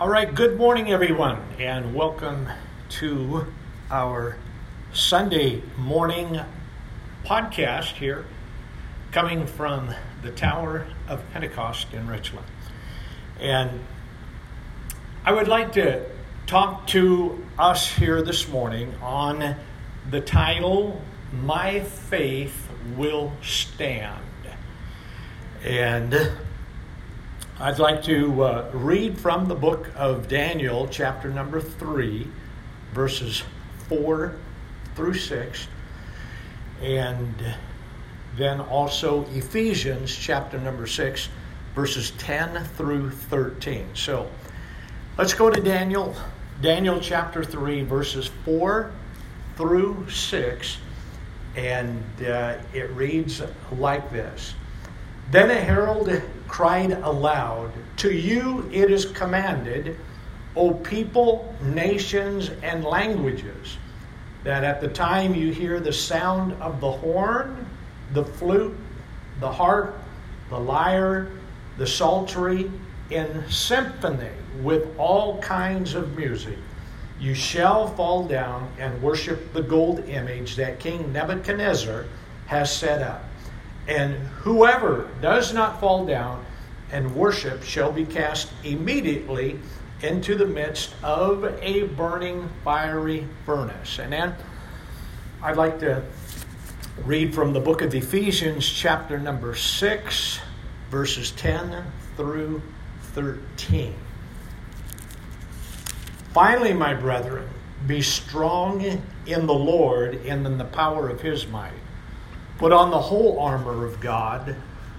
All right, good morning, everyone, and welcome to our Sunday morning podcast here, coming from the Tower of Pentecost in Richland. And I would like to talk to us here this morning on the title, My Faith Will Stand. And I'd like to uh, read from the book of Daniel, chapter number 3, verses 4 through 6, and then also Ephesians, chapter number 6, verses 10 through 13. So let's go to Daniel, Daniel chapter 3, verses 4 through 6, and uh, it reads like this. Then a herald cried aloud, To you it is commanded, O people, nations, and languages, that at the time you hear the sound of the horn, the flute, the harp, the lyre, the psaltery, in symphony with all kinds of music, you shall fall down and worship the gold image that King Nebuchadnezzar has set up. And whoever does not fall down and worship shall be cast immediately into the midst of a burning fiery furnace. And then I'd like to read from the book of Ephesians, chapter number 6, verses 10 through 13. Finally, my brethren, be strong in the Lord and in the power of his might. Put on the whole armor of God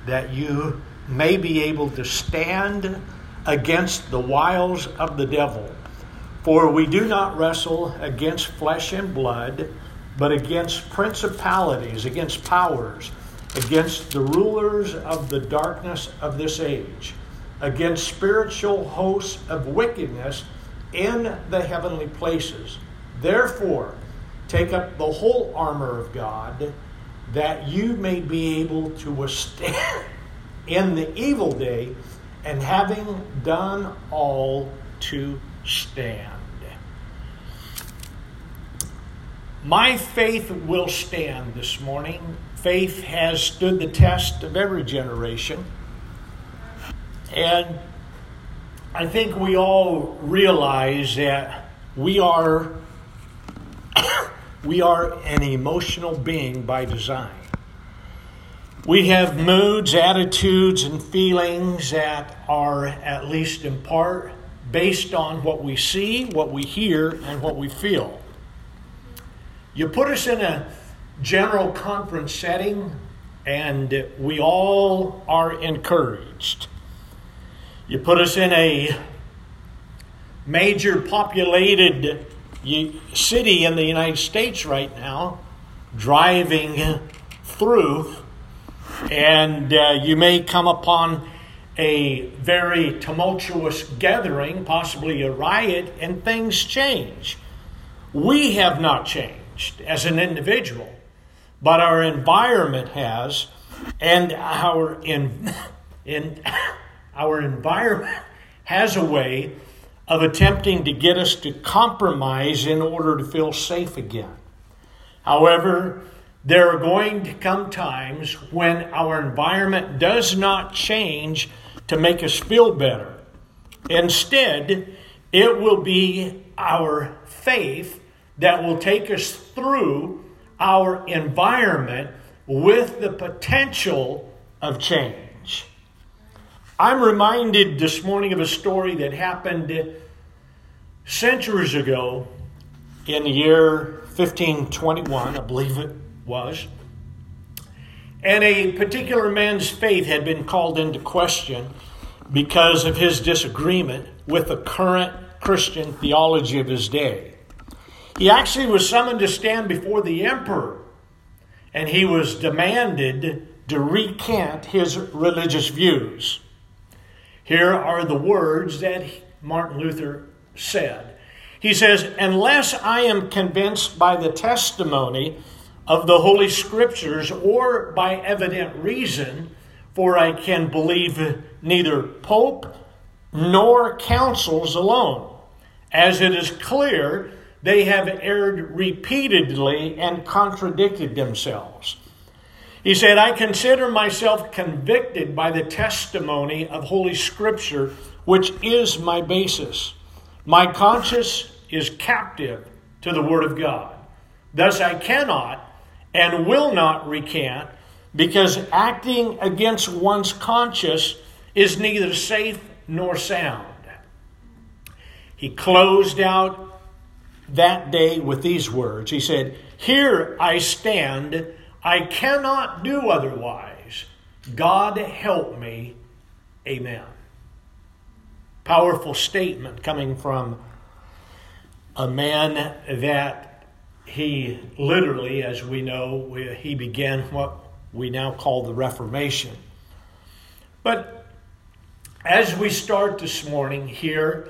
that you may be able to stand against the wiles of the devil. For we do not wrestle against flesh and blood, but against principalities, against powers, against the rulers of the darkness of this age, against spiritual hosts of wickedness in the heavenly places. Therefore, take up the whole armor of God that you may be able to withstand in the evil day, and having done all to stand. My faith will stand this morning. Faith has stood the test of every generation. And I think we all realize that we are we are an emotional being by design. We have moods, attitudes, and feelings that are, at least in part, based on what we see, what we hear, and what we feel. You put us in a general conference setting, and we all are encouraged. You put us in a major populated city in the United States right now, driving through, and uh, you may come upon a very tumultuous gathering, possibly a riot, and things change. We have not changed as an individual, but our environment has, and our in, in our environment has a way of attempting to get us to compromise in order to feel safe again. However, there are going to come times when our environment does not change to make us feel better. Instead, it will be our faith that will take us through our environment with the potential of change. I'm reminded this morning of a story that happened centuries ago in the year 1521, I believe it was. And a particular man's faith had been called into question because of his disagreement with the current Christian theology of his day. He actually was summoned to stand before the emperor, and he was demanded to recant his religious views. Here are the words that Martin Luther said. He says, Unless I am convinced by the testimony of the Holy Scriptures or by evident reason, for I can believe neither Pope nor councils alone, as it is clear they have erred repeatedly and contradicted themselves. He said, I consider myself convicted by the testimony of Holy Scripture, which is my basis. My conscience is captive to the Word of God. Thus I cannot and will not recant, because acting against one's conscience is neither safe nor sound. He closed out that day with these words He said, Here I stand I cannot do otherwise. God help me. Amen. Powerful statement coming from a man that he literally, as we know, he began what we now call the Reformation. But as we start this morning here,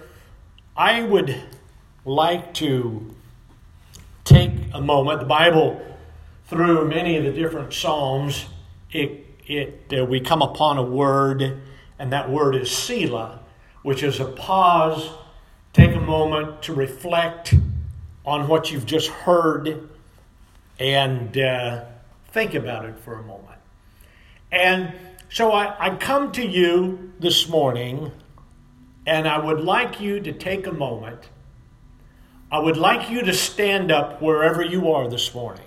I would like to take a moment. The Bible through many of the different Psalms, it, it, uh, we come upon a word, and that word is Selah, which is a pause, take a moment to reflect on what you've just heard and uh, think about it for a moment. And so I, I come to you this morning, and I would like you to take a moment. I would like you to stand up wherever you are this morning.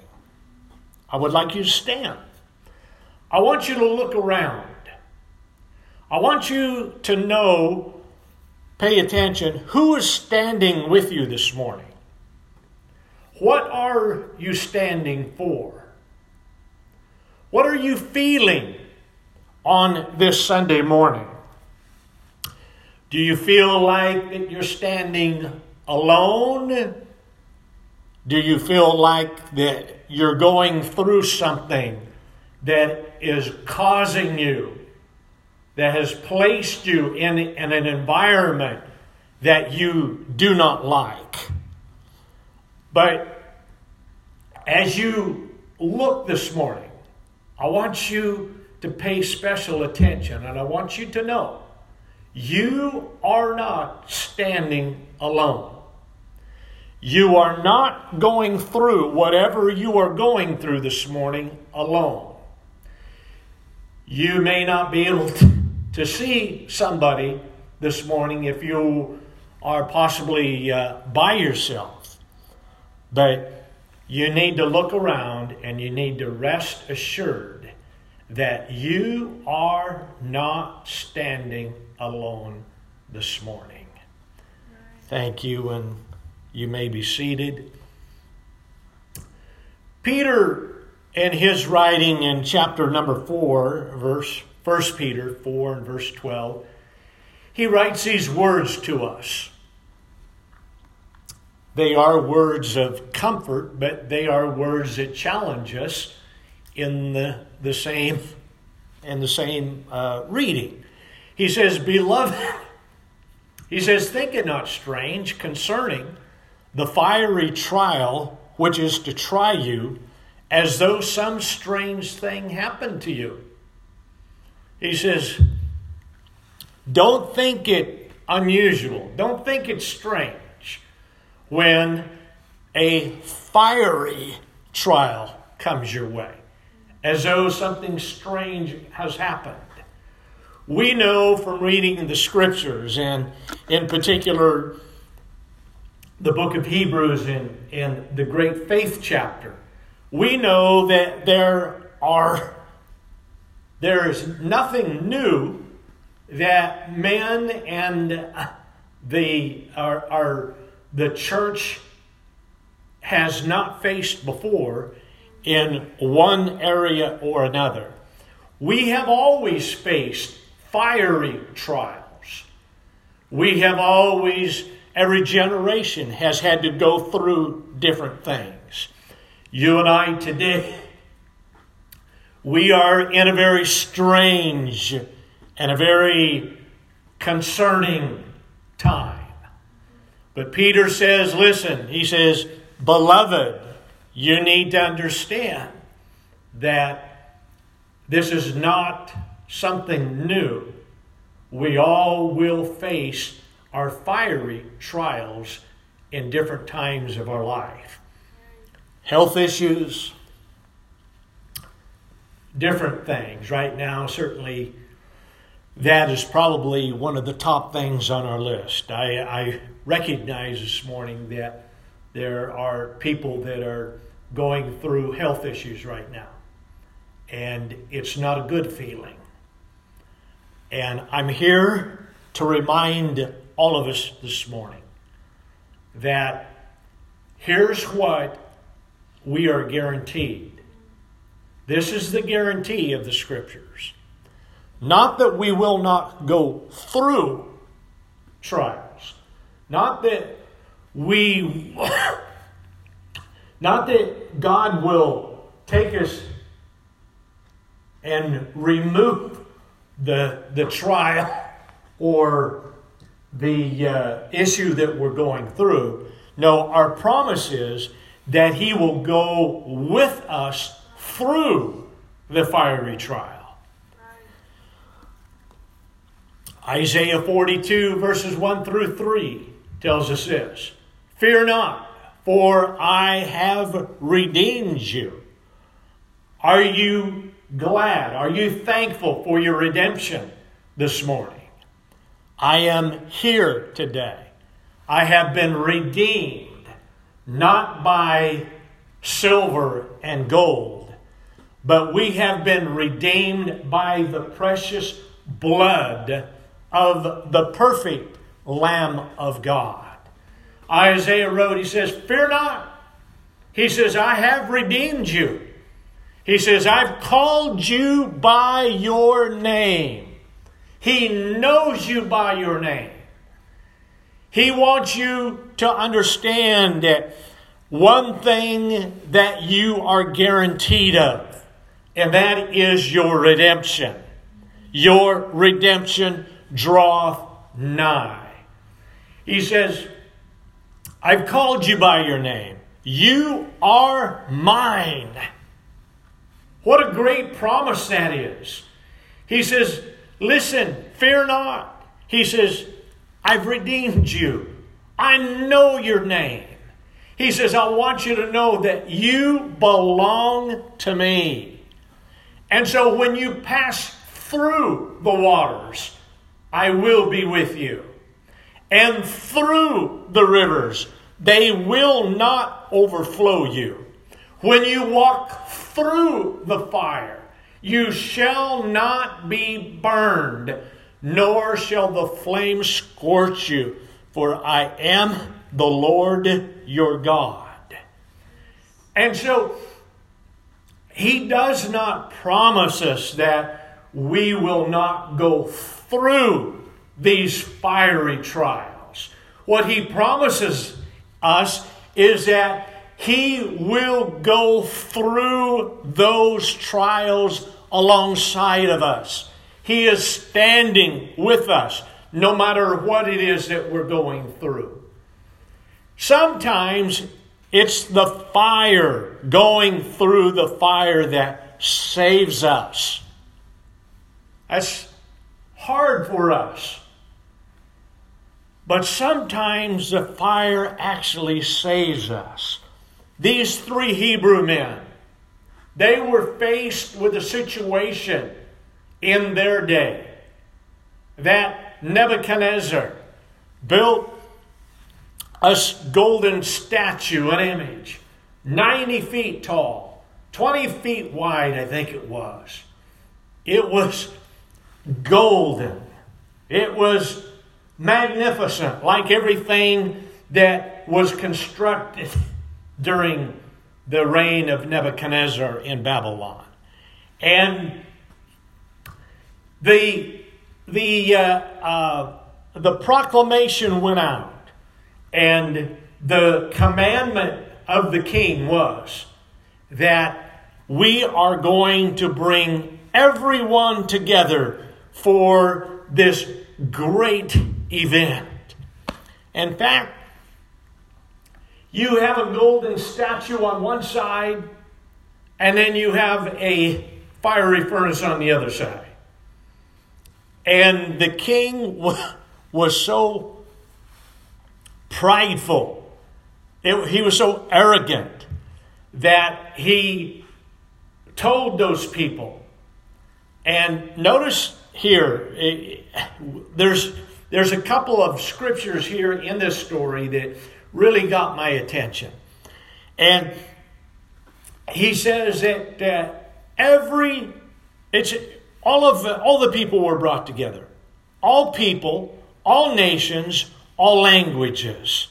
I would like you to stand. I want you to look around. I want you to know, pay attention, who is standing with you this morning? What are you standing for? What are you feeling on this Sunday morning? Do you feel like that you're standing alone? Do you feel like that you're going through something that is causing you, that has placed you in, in an environment that you do not like? But as you look this morning, I want you to pay special attention and I want you to know you are not standing alone. You are not going through whatever you are going through this morning alone. You may not be able to, see somebody this morning if you are possibly uh, by yourself, but you need to look around and you need to rest assured that you are not standing alone this morning. Thank you and you may be seated. Peter, in his writing in chapter number 4, verse 1 Peter 4 and verse 12, he writes these words to us. They are words of comfort, but they are words that challenge us in the, the same in the same uh, reading. He says, Beloved, he says, Think it not strange concerning the fiery trial which is to try you as though some strange thing happened to you. He says, Don't think it unusual, don't think it strange when a fiery trial comes your way, as though something strange has happened. We know from reading the scriptures, and in particular, the book of Hebrews in, in the great faith chapter, we know that there are there is nothing new that men and uh, the our, our the church has not faced before in one area or another. We have always faced fiery trials. We have always Every generation has had to go through different things. You and I today, we are in a very strange and a very concerning time. But Peter says, listen, he says, Beloved, you need to understand that this is not something new We all will face our fiery trials in different times of our life. Health issues, different things. Right now, certainly, that is probably one of the top things on our list. I, I recognize this morning that there are people that are going through health issues right now, and it's not a good feeling. And I'm here to remind all of us this morning that here's what we are guaranteed. This is the guarantee of the scriptures. Not that we will not go through trials, not that we, not that God will take us and remove the, the trial or the uh, issue that we're going through. No, our promise is that He will go with us through the fiery trial. Isaiah 42, verses 1 through 3, tells us this Fear not, for I have redeemed you. Are you glad? Are you thankful for your redemption this morning? I am here today. I have been redeemed, not by silver and gold, but we have been redeemed by the precious blood of the perfect Lamb of God. Isaiah wrote, he says, Fear not. He says, I have redeemed you. He says, I've called you by your name. He knows you by your name. He wants you to understand that one thing that you are guaranteed of, and that is your redemption. Your redemption draweth nigh. He says, I've called you by your name. You are mine. What a great promise that is. He says, Listen, fear not. He says, I've redeemed you. I know your name. He says, I want you to know that you belong to me. And so when you pass through the waters, I will be with you. And through the rivers, they will not overflow you. When you walk through the fire, you shall not be burned, nor shall the flame scorch you, for I am the Lord your God. And so, he does not promise us that we will not go through these fiery trials. What he promises us is that he will go through those trials alongside of us. He is standing with us no matter what it is that we're going through. Sometimes it's the fire, going through the fire, that saves us. That's hard for us. But sometimes the fire actually saves us. These three Hebrew men, they were faced with a situation in their day that Nebuchadnezzar built a golden statue, an image, 90 feet tall, 20 feet wide, I think it was. It was golden. It was magnificent, like everything that was constructed during the reign of Nebuchadnezzar in Babylon. And the, the, uh, uh, the proclamation went out, and the commandment of the king was that we are going to bring everyone together for this great event. In fact, you have a golden statue on one side, and then you have a fiery furnace on the other side. And the king was so prideful, it, he was so arrogant that he told those people. And notice here, it, there's, there's a couple of scriptures here in this story that really got my attention. And he says that, that every, it's all of all the people were brought together. All people, all nations, all languages.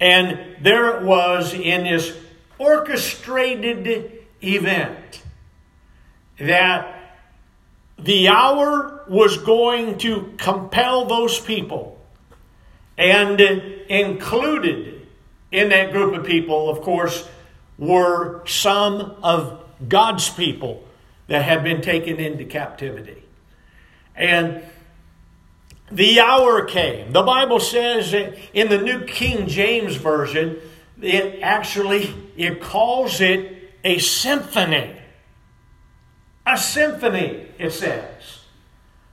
And there it was in this orchestrated event that the hour was going to compel those people. And included in that group of people, of course, were some of God's people that had been taken into captivity. And the hour came. The Bible says in the New King James Version, it actually it calls it a symphony. A symphony, it says.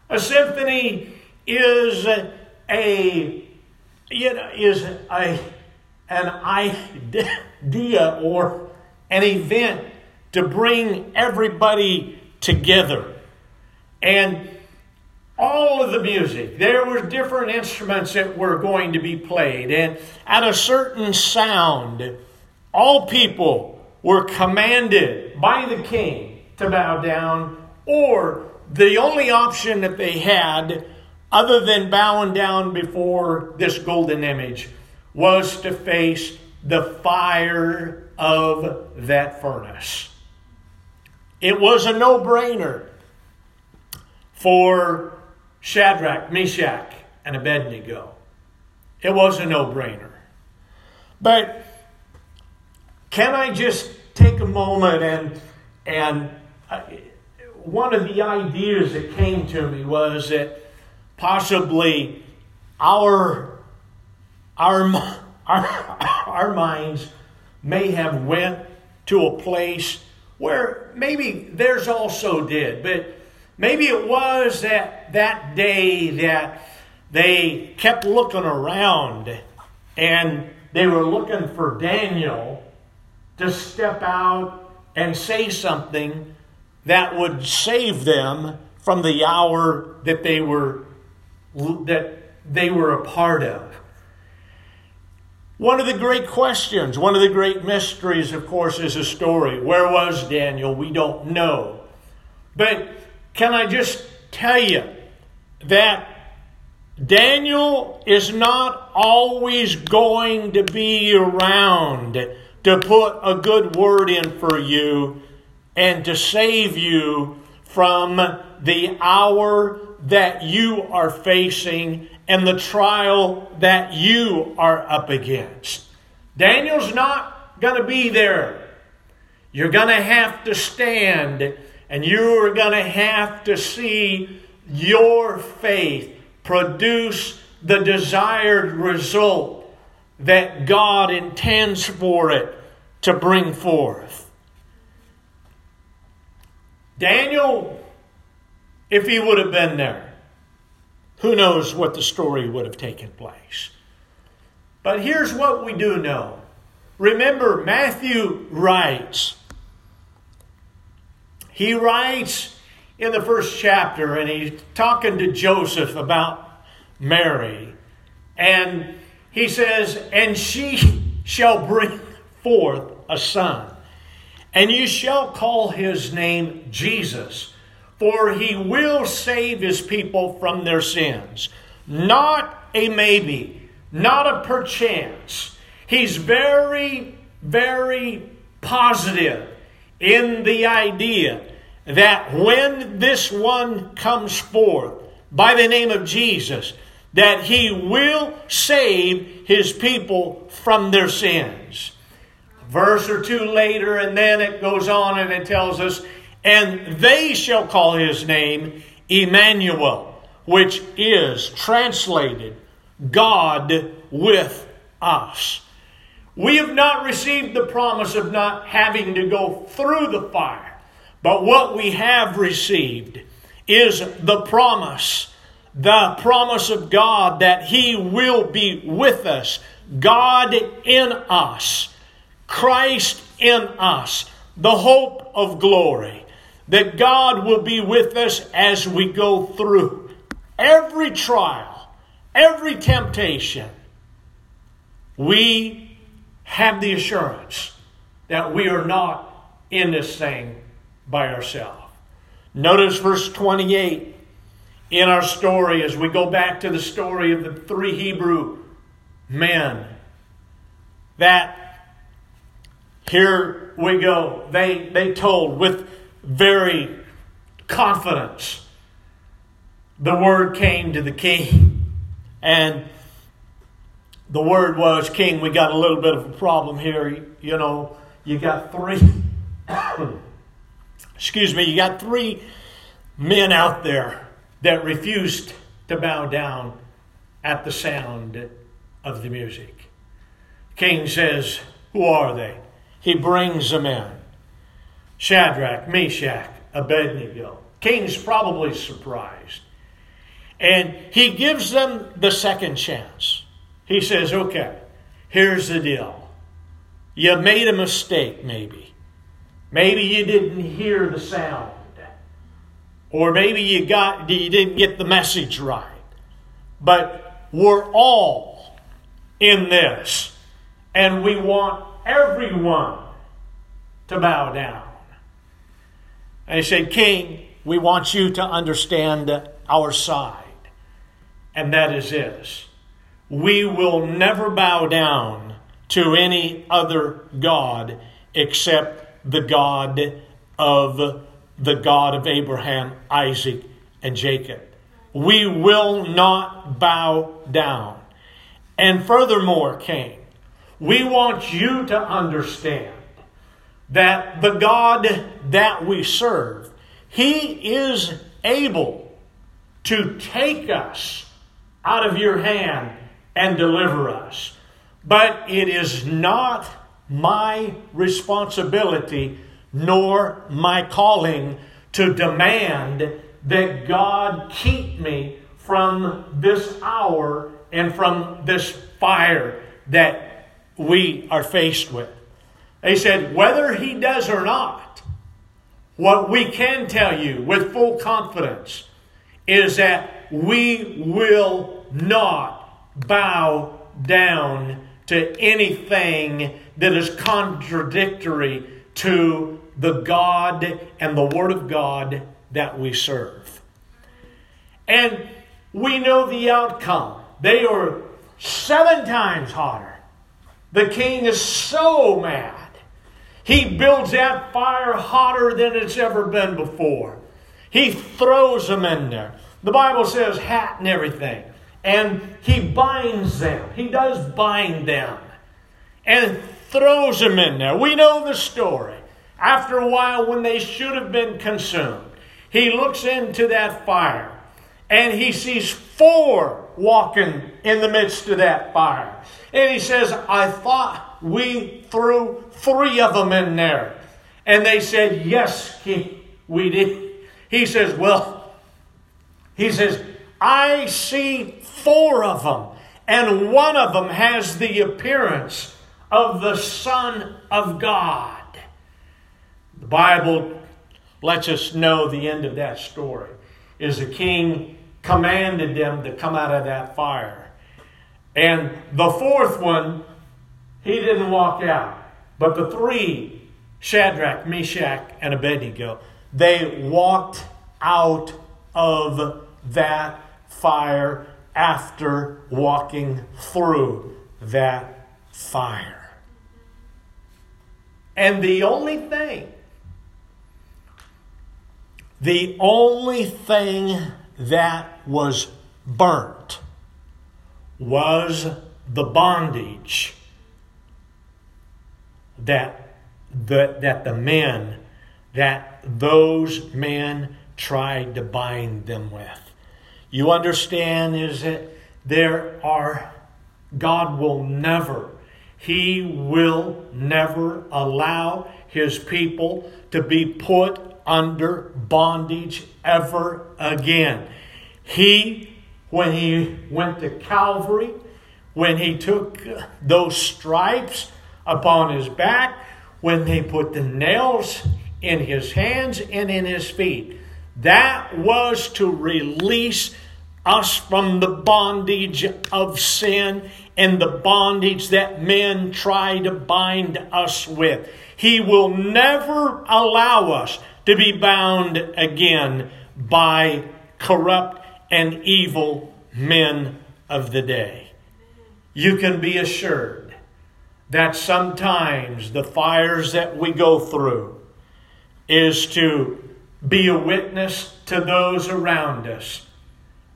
A symphony is a, you know, is a an idea or an event to bring everybody together. And all of the music, there were different instruments that were going to be played. And at a certain sound, all people were commanded by the king to bow down, or the only option that they had, other than bowing down before this golden image, was to face the fire of that furnace. It was a no brainer for Shadrach, Meshach, and Abednego. It was a no brainer. But can I just take a moment and, and uh, one of the ideas that came to me was that possibly our our, our, our minds may have went to a place where maybe theirs also did, but maybe it was that that day that they kept looking around and they were looking for Daniel to step out and say something that would save them from the hour that they were that they were a part of. One of the great questions, one of the great mysteries, of course, is a story. Where was Daniel? We don't know. But can I just tell you that Daniel is not always going to be around to put a good word in for you and to save you from the hour that you are facing and the trial that you are up against. Daniel's not going to be there. You're going to have to stand and you're going to have to see your faith produce the desired result that God intends for it to bring forth. Daniel, if he would have been there, who knows what the story would have taken place? But here's what we do know. Remember, Matthew writes, he writes in the first chapter, and he's talking to Joseph about Mary. And he says, And she shall bring forth a son, and you shall call his name Jesus for he will save his people from their sins. Not a maybe, not a perchance. He's very, very positive in the idea that when this one comes forth by the name of Jesus, that he will save his people from their sins. verse or two later, and then it goes on and it tells us and they shall call his name Emmanuel, which is translated God with us. We have not received the promise of not having to go through the fire, but what we have received is the promise the promise of God that He will be with us, God in us, Christ in us, the hope of glory, that God will be with us as we go through every trial, every temptation. We have the assurance that we are not in this thing by ourselves. Notice verse 28 in our story as we go back to the story of the three Hebrew men. That here we go. They, they told with very confidence. The word came to the king, and the word was, King, we got a little bit of a problem here. You know, you got three, excuse me, you got three men out there that refused to bow down at the sound of the music. King says, Who are they? He brings them in Shadrach, Meshach, Abednego. King's probably surprised. And he gives them the second chance. He says, Okay, here's the deal. You made a mistake, maybe. Maybe you didn't hear the sound. Or maybe you got you didn't get the message right. But we're all in this. And we want everyone to bow down. And he said, King, we want you to understand our side. And that is this we will never bow down to any other God except the God of the God of Abraham, Isaac, and Jacob. We will not bow down. And furthermore, King, we want you to understand that the God that we serve, He is able to take us out of your hand and deliver us. But it is not my responsibility nor my calling to demand that God keep me from this hour and from this fire that we are faced with. They said, whether he does or not, what we can tell you with full confidence is that we will not bow down to anything that is contradictory to the God and the Word of God that we serve. And we know the outcome. They are seven times hotter. The king is so mad. He builds that fire hotter than it's ever been before. He throws them in there. The Bible says hat and everything. And he binds them. He does bind them. And throws them in there. We know the story. After a while, when they should have been consumed, he looks into that fire and he sees four walking in the midst of that fire. And he says, I thought we threw three of them in there. And they said, Yes, he, we did. He says, Well, he says, I see four of them, and one of them has the appearance of the Son of God. The Bible lets us know the end of that story is the king commanded them to come out of that fire. And the fourth one, he didn't walk out. But the three, Shadrach, Meshach, and Abednego, they walked out of that fire after walking through that fire. And the only thing the only thing that was burnt was the bondage that the, that the men, that those men tried to bind them with. You understand is that there are, God will never, He will never allow His people to be put under bondage ever again. He when he went to Calvary, when he took those stripes upon his back, when they put the nails in his hands and in his feet. That was to release us from the bondage of sin and the bondage that men try to bind us with. He will never allow us to be bound again by corrupt and evil men of the day. You can be assured that sometimes the fires that we go through is to be a witness to those around us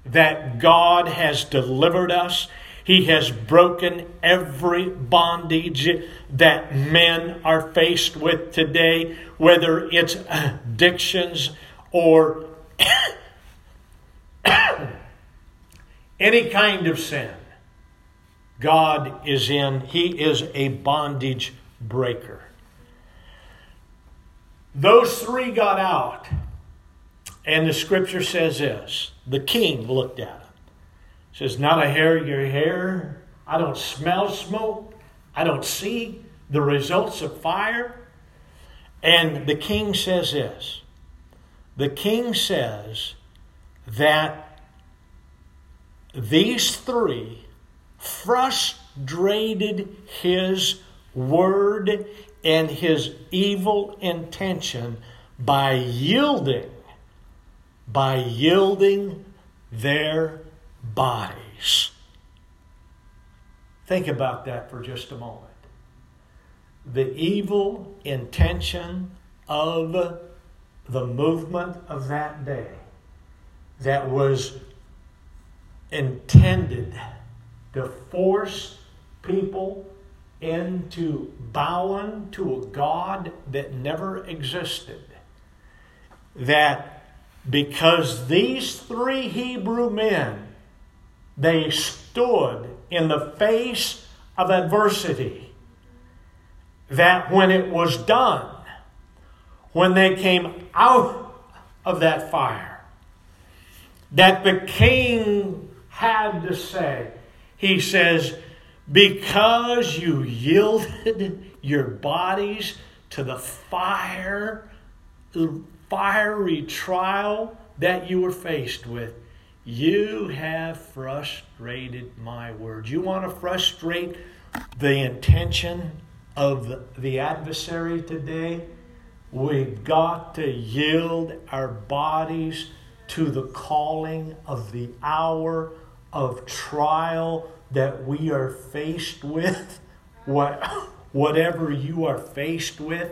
that God has delivered us. He has broken every bondage that men are faced with today, whether it's addictions or any kind of sin. God is in, He is a bondage breaker. Those three got out, and the scripture says this the king looked at him. Says, Not a hair of your hair. I don't smell smoke. I don't see the results of fire. And the king says this the king says that these three frustrated his word and his evil intention by yielding by yielding their bodies. Think about that for just a moment. The evil intention of the movement of that day that was intended to force people into bowing to a God that never existed. That because these three Hebrew men, they stood in the face of adversity, that when it was done, when they came out of that fire, that the king had to say, he says, because you yielded your bodies to the fire, the fiery trial that you were faced with, you have frustrated my word. You want to frustrate the intention of the adversary today? We've got to yield our bodies to the calling of the hour of trial that we are faced with, what, whatever you are faced with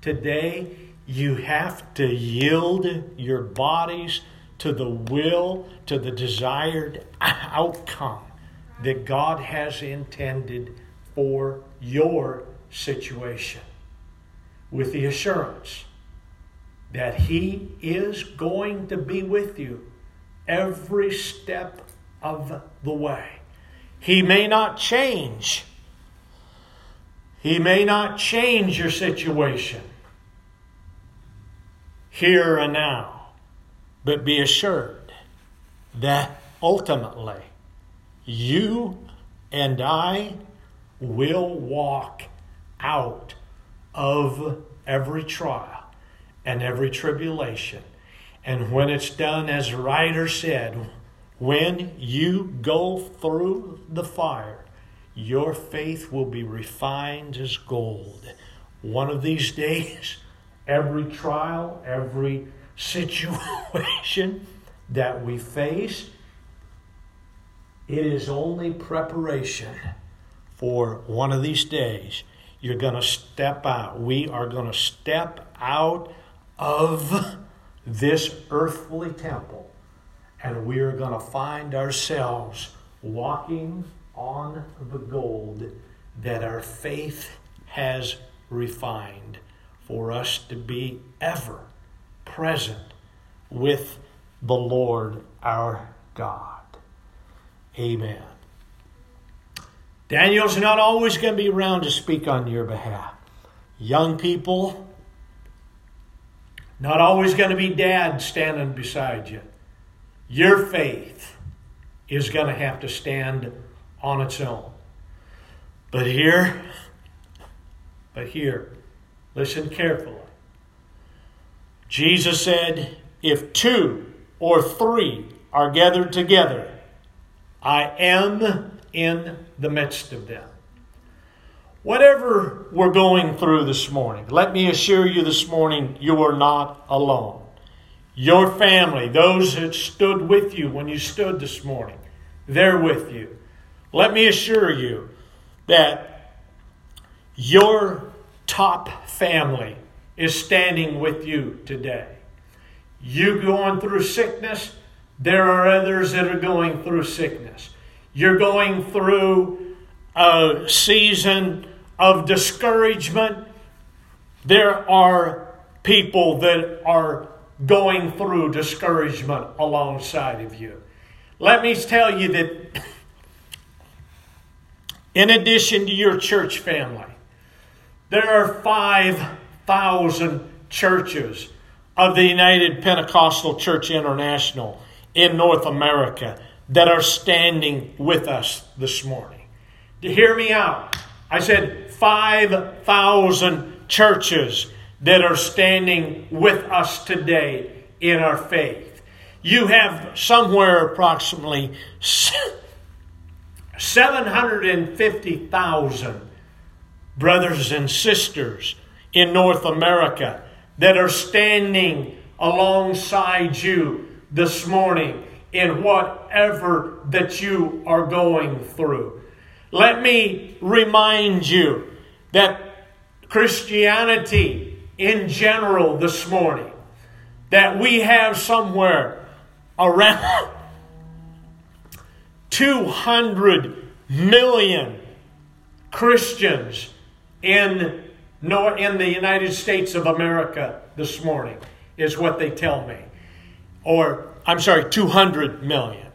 today, you have to yield your bodies to the will, to the desired outcome that God has intended for your situation. With the assurance that He is going to be with you every step of the way. He may not change. He may not change your situation here and now, but be assured that ultimately you and I will walk out of every trial and every tribulation. And when it's done, as writer said, when you go through the fire, your faith will be refined as gold. One of these days, every trial, every situation that we face, it is only preparation for one of these days. You're going to step out. We are going to step out of this earthly temple and we are going to find ourselves walking on the gold that our faith has refined for us to be ever present with the Lord our God. Amen. Daniel's not always going to be around to speak on your behalf. Young people, not always going to be dad standing beside you. Your faith is going to have to stand on its own. But here, but here, listen carefully. Jesus said, If two or three are gathered together, I am in the midst of them. Whatever we're going through this morning, let me assure you this morning, you are not alone. Your family, those that stood with you when you stood this morning, they're with you. Let me assure you that your top family is standing with you today. You going through sickness, there are others that are going through sickness. You're going through a season of discouragement, there are people that are going through discouragement alongside of you. Let me tell you that in addition to your church family, there are 5,000 churches of the United Pentecostal Church International in North America that are standing with us this morning. To hear me out, I said 5,000 churches that are standing with us today in our faith. You have somewhere approximately 750,000 brothers and sisters in North America that are standing alongside you this morning in whatever that you are going through. Let me remind you that Christianity in general this morning, that we have somewhere around 200 million Christians in, in the United States of America this morning, is what they tell me. Or, I'm sorry, 200 million.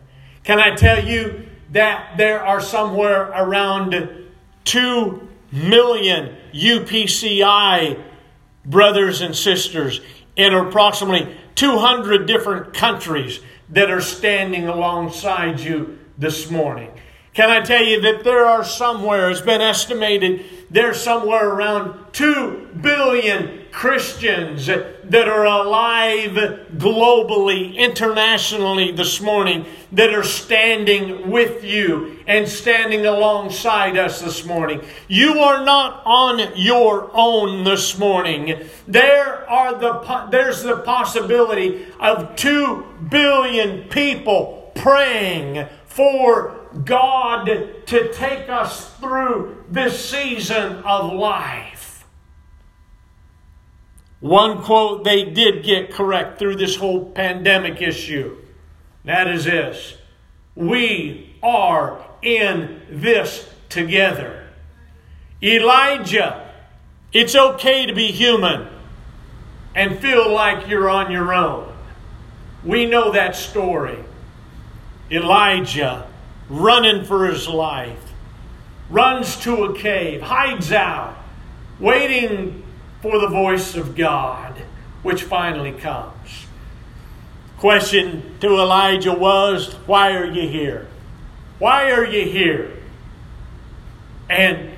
Can I tell you that there are somewhere around 2 million UPCI brothers and sisters in approximately 200 different countries that are standing alongside you this morning. Can I tell you that there are somewhere, it's been estimated, there's somewhere around 2 billion Christians that are alive globally, internationally this morning, that are standing with you and standing alongside us this morning. You are not on your own this morning. There are the there's the possibility of 2 billion people praying for God to take us through this season of life. One quote they did get correct through this whole pandemic issue. That is this We are in this together. Elijah, it's okay to be human and feel like you're on your own. We know that story. Elijah running for his life, runs to a cave, hides out, waiting for the voice of God, which finally comes. Question to Elijah was, Why are you here? Why are you here? And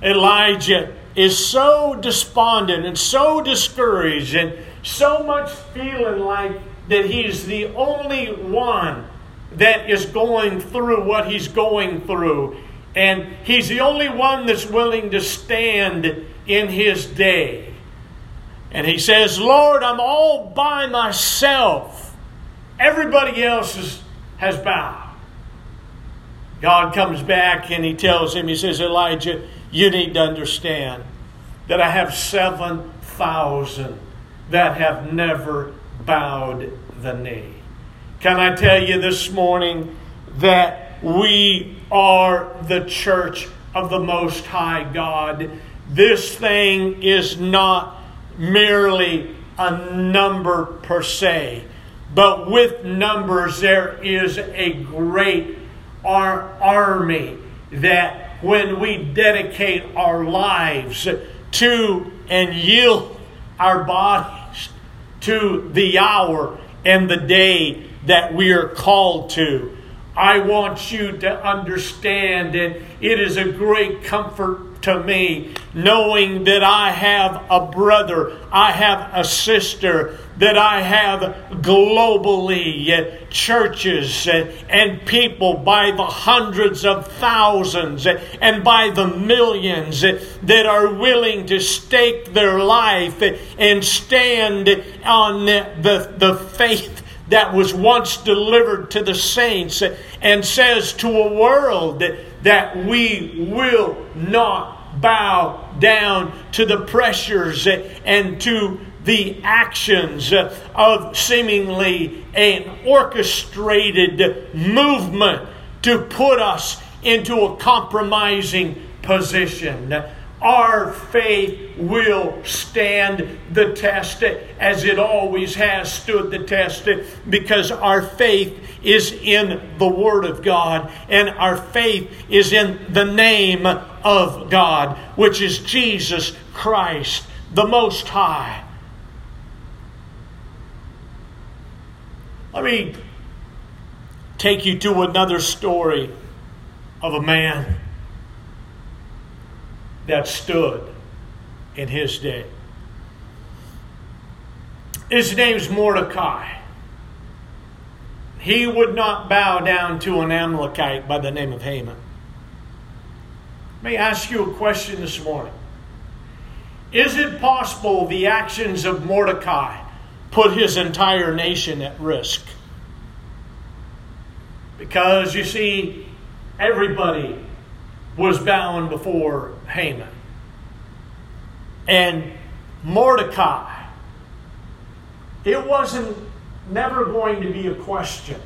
Elijah is so despondent and so discouraged and so much feeling like that he's the only one that is going through what he's going through. And he's the only one that's willing to stand in his day. And he says, Lord, I'm all by myself. Everybody else is, has bowed. God comes back and he tells him, He says, Elijah, you need to understand that I have 7,000 that have never bowed the knee. Can I tell you this morning that we are the church of the Most High God? This thing is not merely a number per se, but with numbers, there is a great our army that when we dedicate our lives to and yield our bodies to the hour and the day that we are called to, I want you to understand, and it is a great comfort to me knowing that I have a brother, I have a sister, that I have globally uh, churches uh, and people by the hundreds of thousands uh, and by the millions that are willing to stake their life and stand on the, the faith that was once delivered to the saints and says to a world that we will not bow down to the pressures and to the actions of seemingly an orchestrated movement to put us into a compromising position our faith will stand the test as it always has stood the test because our faith is in the Word of God and our faith is in the name of God, which is Jesus Christ, the Most High. Let me take you to another story of a man that stood in his day. His name's Mordecai. He would not bow down to an Amalekite by the name of Haman. Let me ask you a question this morning. Is it possible the actions of Mordecai put his entire nation at risk? Because you see, everybody was bowing before Haman. And Mordecai, it wasn't never going to be a question.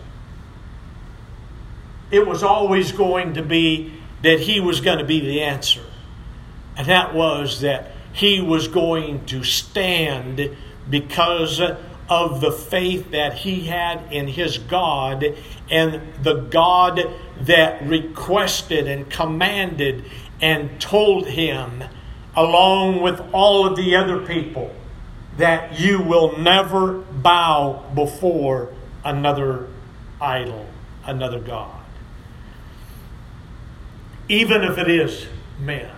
It was always going to be that he was going to be the answer. And that was that he was going to stand because of the faith that he had in his God and the God that requested and commanded and told him, along with all of the other people, that you will never bow before another idol, another God. Even if it is man.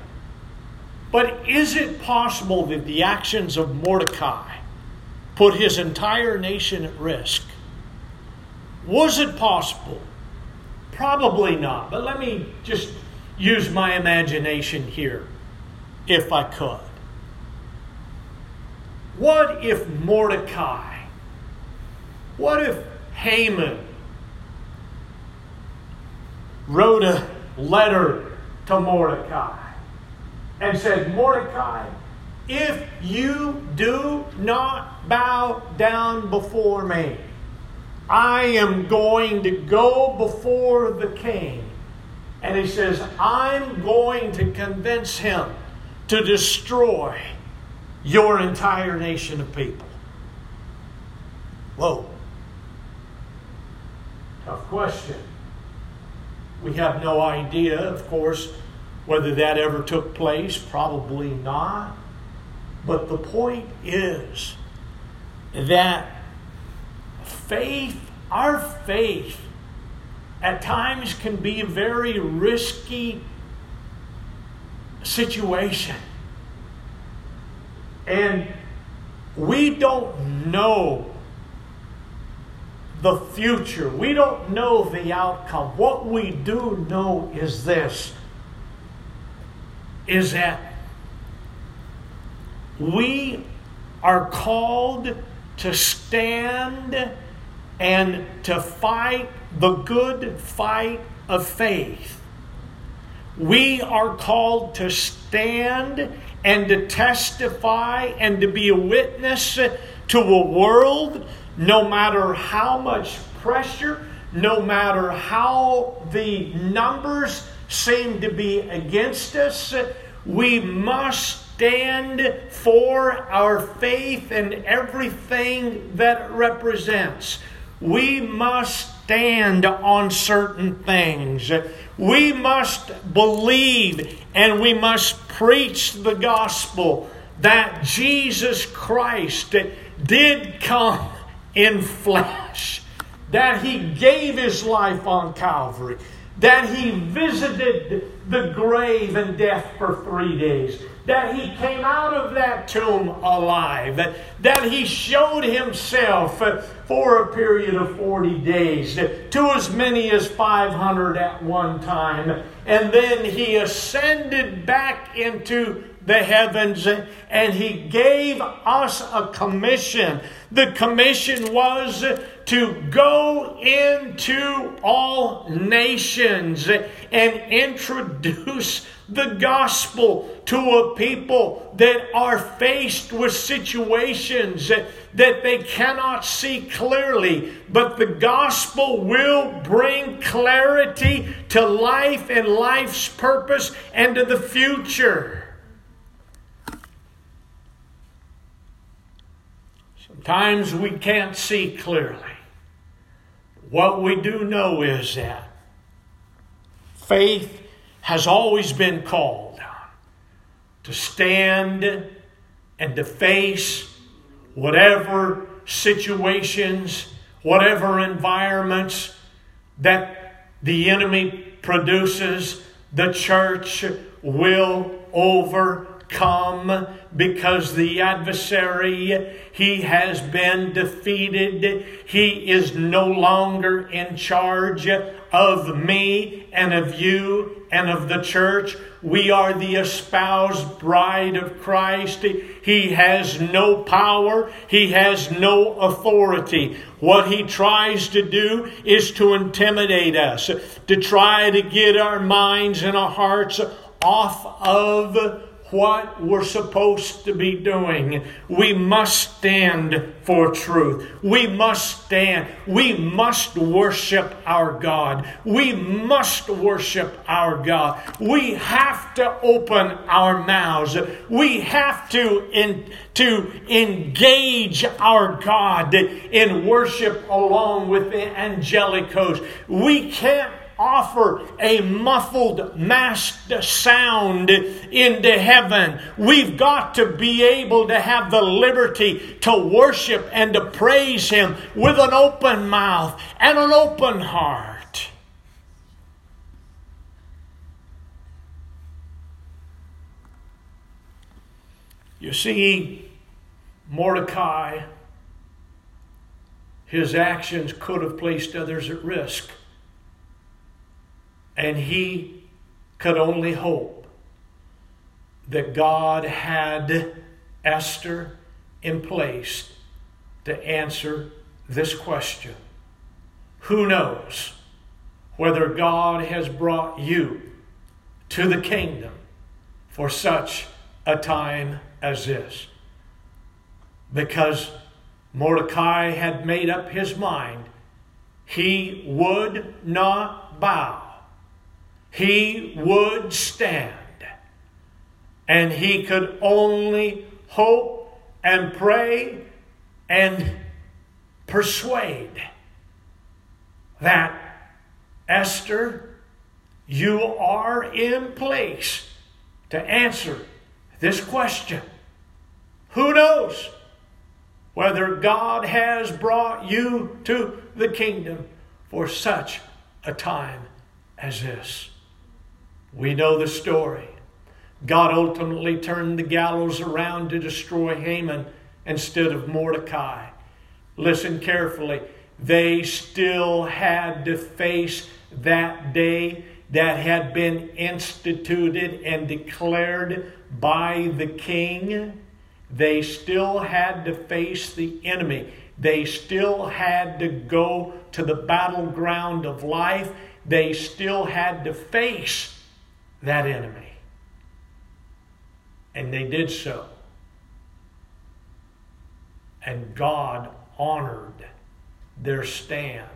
But is it possible that the actions of Mordecai put his entire nation at risk? Was it possible? Probably not. But let me just use my imagination here, if I could. What if Mordecai, what if Haman wrote a letter to Mordecai and said, Mordecai, if you do not bow down before me, I am going to go before the king and he says, I'm going to convince him to destroy your entire nation of people. Whoa. Tough question. We have no idea, of course, whether that ever took place. Probably not. But the point is that faith, our faith, at times can be a very risky situation. And we don't know the future. We don't know the outcome. What we do know is this is that we are called to stand and to fight the good fight of faith. We are called to stand and to testify and to be a witness to a world, no matter how much pressure, no matter how the numbers seem to be against us, we must stand for our faith and everything that it represents we must stand on certain things. We must believe and we must preach the gospel that Jesus Christ did come in flesh, that he gave his life on Calvary, that he visited the grave and death for three days, that he came out of that tomb alive, that he showed himself for a period of 40 days to as many as 500 at one time, and then he ascended back into the heavens and he gave us a commission. The commission was to go into all nations and introduce the gospel to a people that are faced with situations that, they cannot see clearly. But the gospel will bring clarity to life and life's purpose and to the future. Sometimes we can't see clearly. What we do know is that faith has always been called to stand and to face whatever situations, whatever environments that the enemy produces, the church will overcome because the adversary he has been defeated he is no longer in charge of me and of you and of the church. We are the espoused bride of Christ. He has no power. He has no authority. What he tries to do is to intimidate us, to try to get our minds and our hearts off of what we're supposed to be doing. We must stand for truth. We must stand. We must worship our God. We must worship our God. We have to open our mouths. We have to, in, to engage our God in worship along with the angelic host. We can't offer a muffled masked sound into heaven. We've got to be able to have the liberty to worship and to praise Him with an open mouth and an open heart. You see, Mordecai, his actions could have placed others at risk. And he could only hope that God had Esther in place to answer this question. Who knows whether God has brought you to the kingdom for such a time as this? Because Mordecai had made up his mind he would not bow he would stand. And he could only hope and pray and persuade that Esther, you are in place to answer this question. Who knows whether God has brought you to the kingdom for such a time as this? We know the story. God ultimately turned the gallows around to destroy Haman instead of Mordecai. Listen carefully. They still had to face that day that had been instituted and declared by the king. They still had to face the enemy. They still had to go to the battleground of life. They still had to face that enemy. And they did so. And God honored their stand.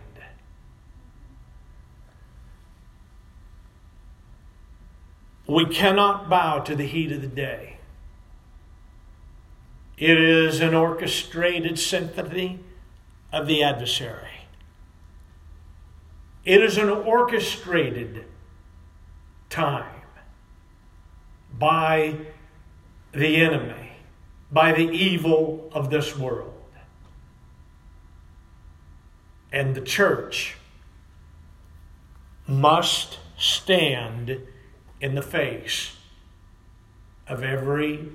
We cannot bow to the heat of the day. It is an orchestrated symphony of the adversary. It is an orchestrated time by the enemy, by the evil of this world. and the church must stand in the face of every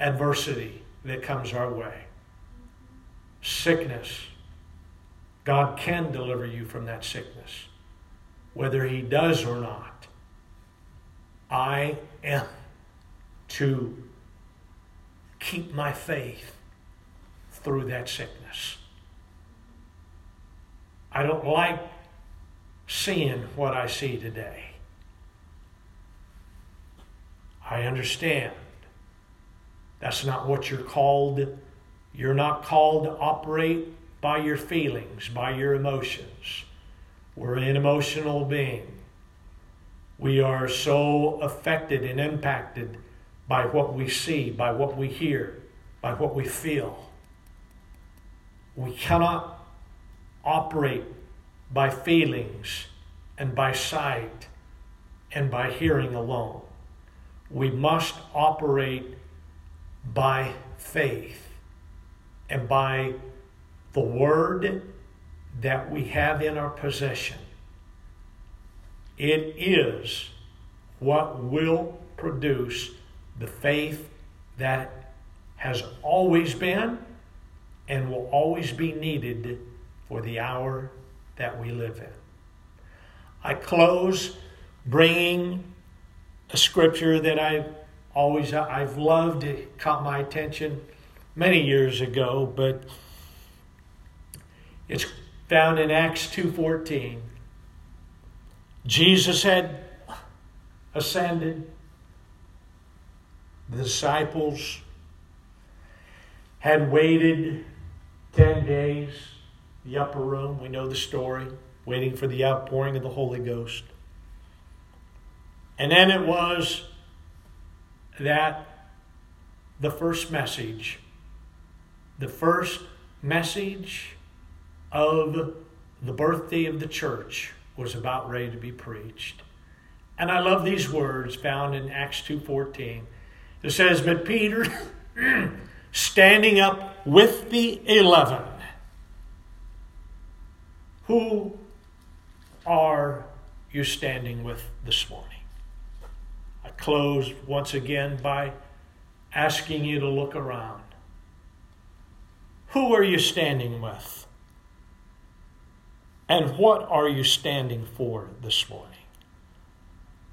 adversity that comes our way. Sickness. God can deliver you from that sickness, whether He does or not. I am to keep my faith through that sickness. I don't like seeing what I see today. I understand. That's not what you're called. You're not called to operate by your feelings, by your emotions. We're an emotional being. We are so affected and impacted by what we see, by what we hear, by what we feel. We cannot operate by feelings and by sight and by hearing alone. We must operate by faith and by the word that we have in our possession. It is what will produce the faith that has always been and will always be needed for the hour that we live in. I close bringing a scripture that I always I've loved. It caught my attention many years ago, but it's found in Acts 2:14. Jesus had ascended. The disciples had waited 10 days, the upper room, we know the story, waiting for the outpouring of the Holy Ghost. And then it was that the first message, the first message of the birthday of the church was about ready to be preached. And I love these words found in Acts 2:14. It says, "But Peter standing up with the 11 who are you standing with this morning?" I close once again by asking you to look around. Who are you standing with? And what are you standing for this morning?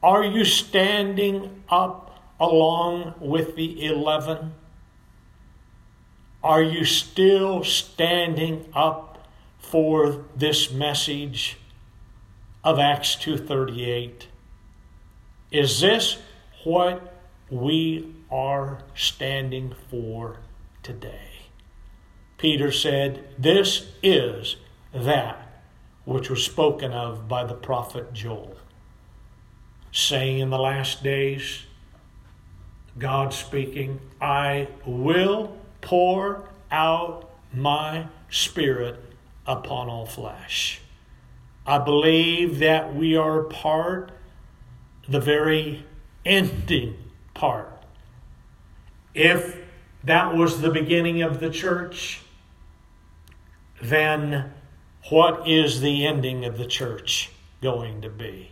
Are you standing up along with the 11? Are you still standing up for this message of Acts 2:38? Is this what we are standing for today? Peter said, This is that which was spoken of by the prophet Joel, saying in the last days, God speaking, I will pour out my spirit upon all flesh. I believe that we are part, the very ending part. If that was the beginning of the church, then what is the ending of the church going to be?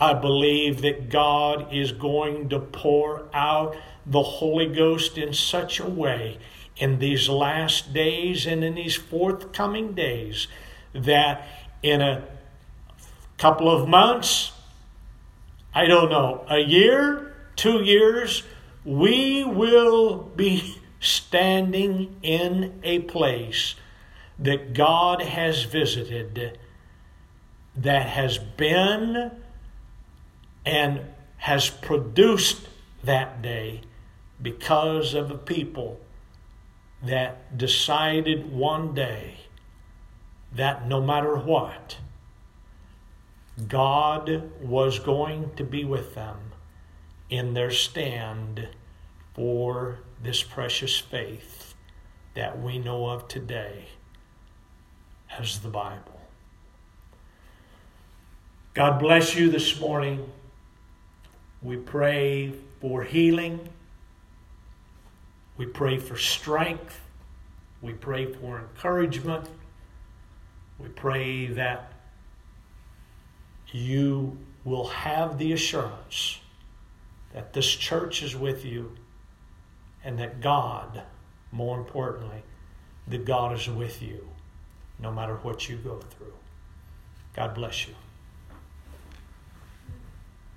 I believe that God is going to pour out the Holy Ghost in such a way in these last days and in these forthcoming days that in a couple of months, I don't know, a year, two years, we will be standing in a place that God has visited that has been and has produced that day because of a people that decided one day that no matter what, God was going to be with them in their stand for this precious faith that we know of today as the Bible. God bless you this morning. We pray for healing. We pray for strength. We pray for encouragement. We pray that you will have the assurance that this church is with you and that God, more importantly, that God is with you no matter what you go through. God bless you.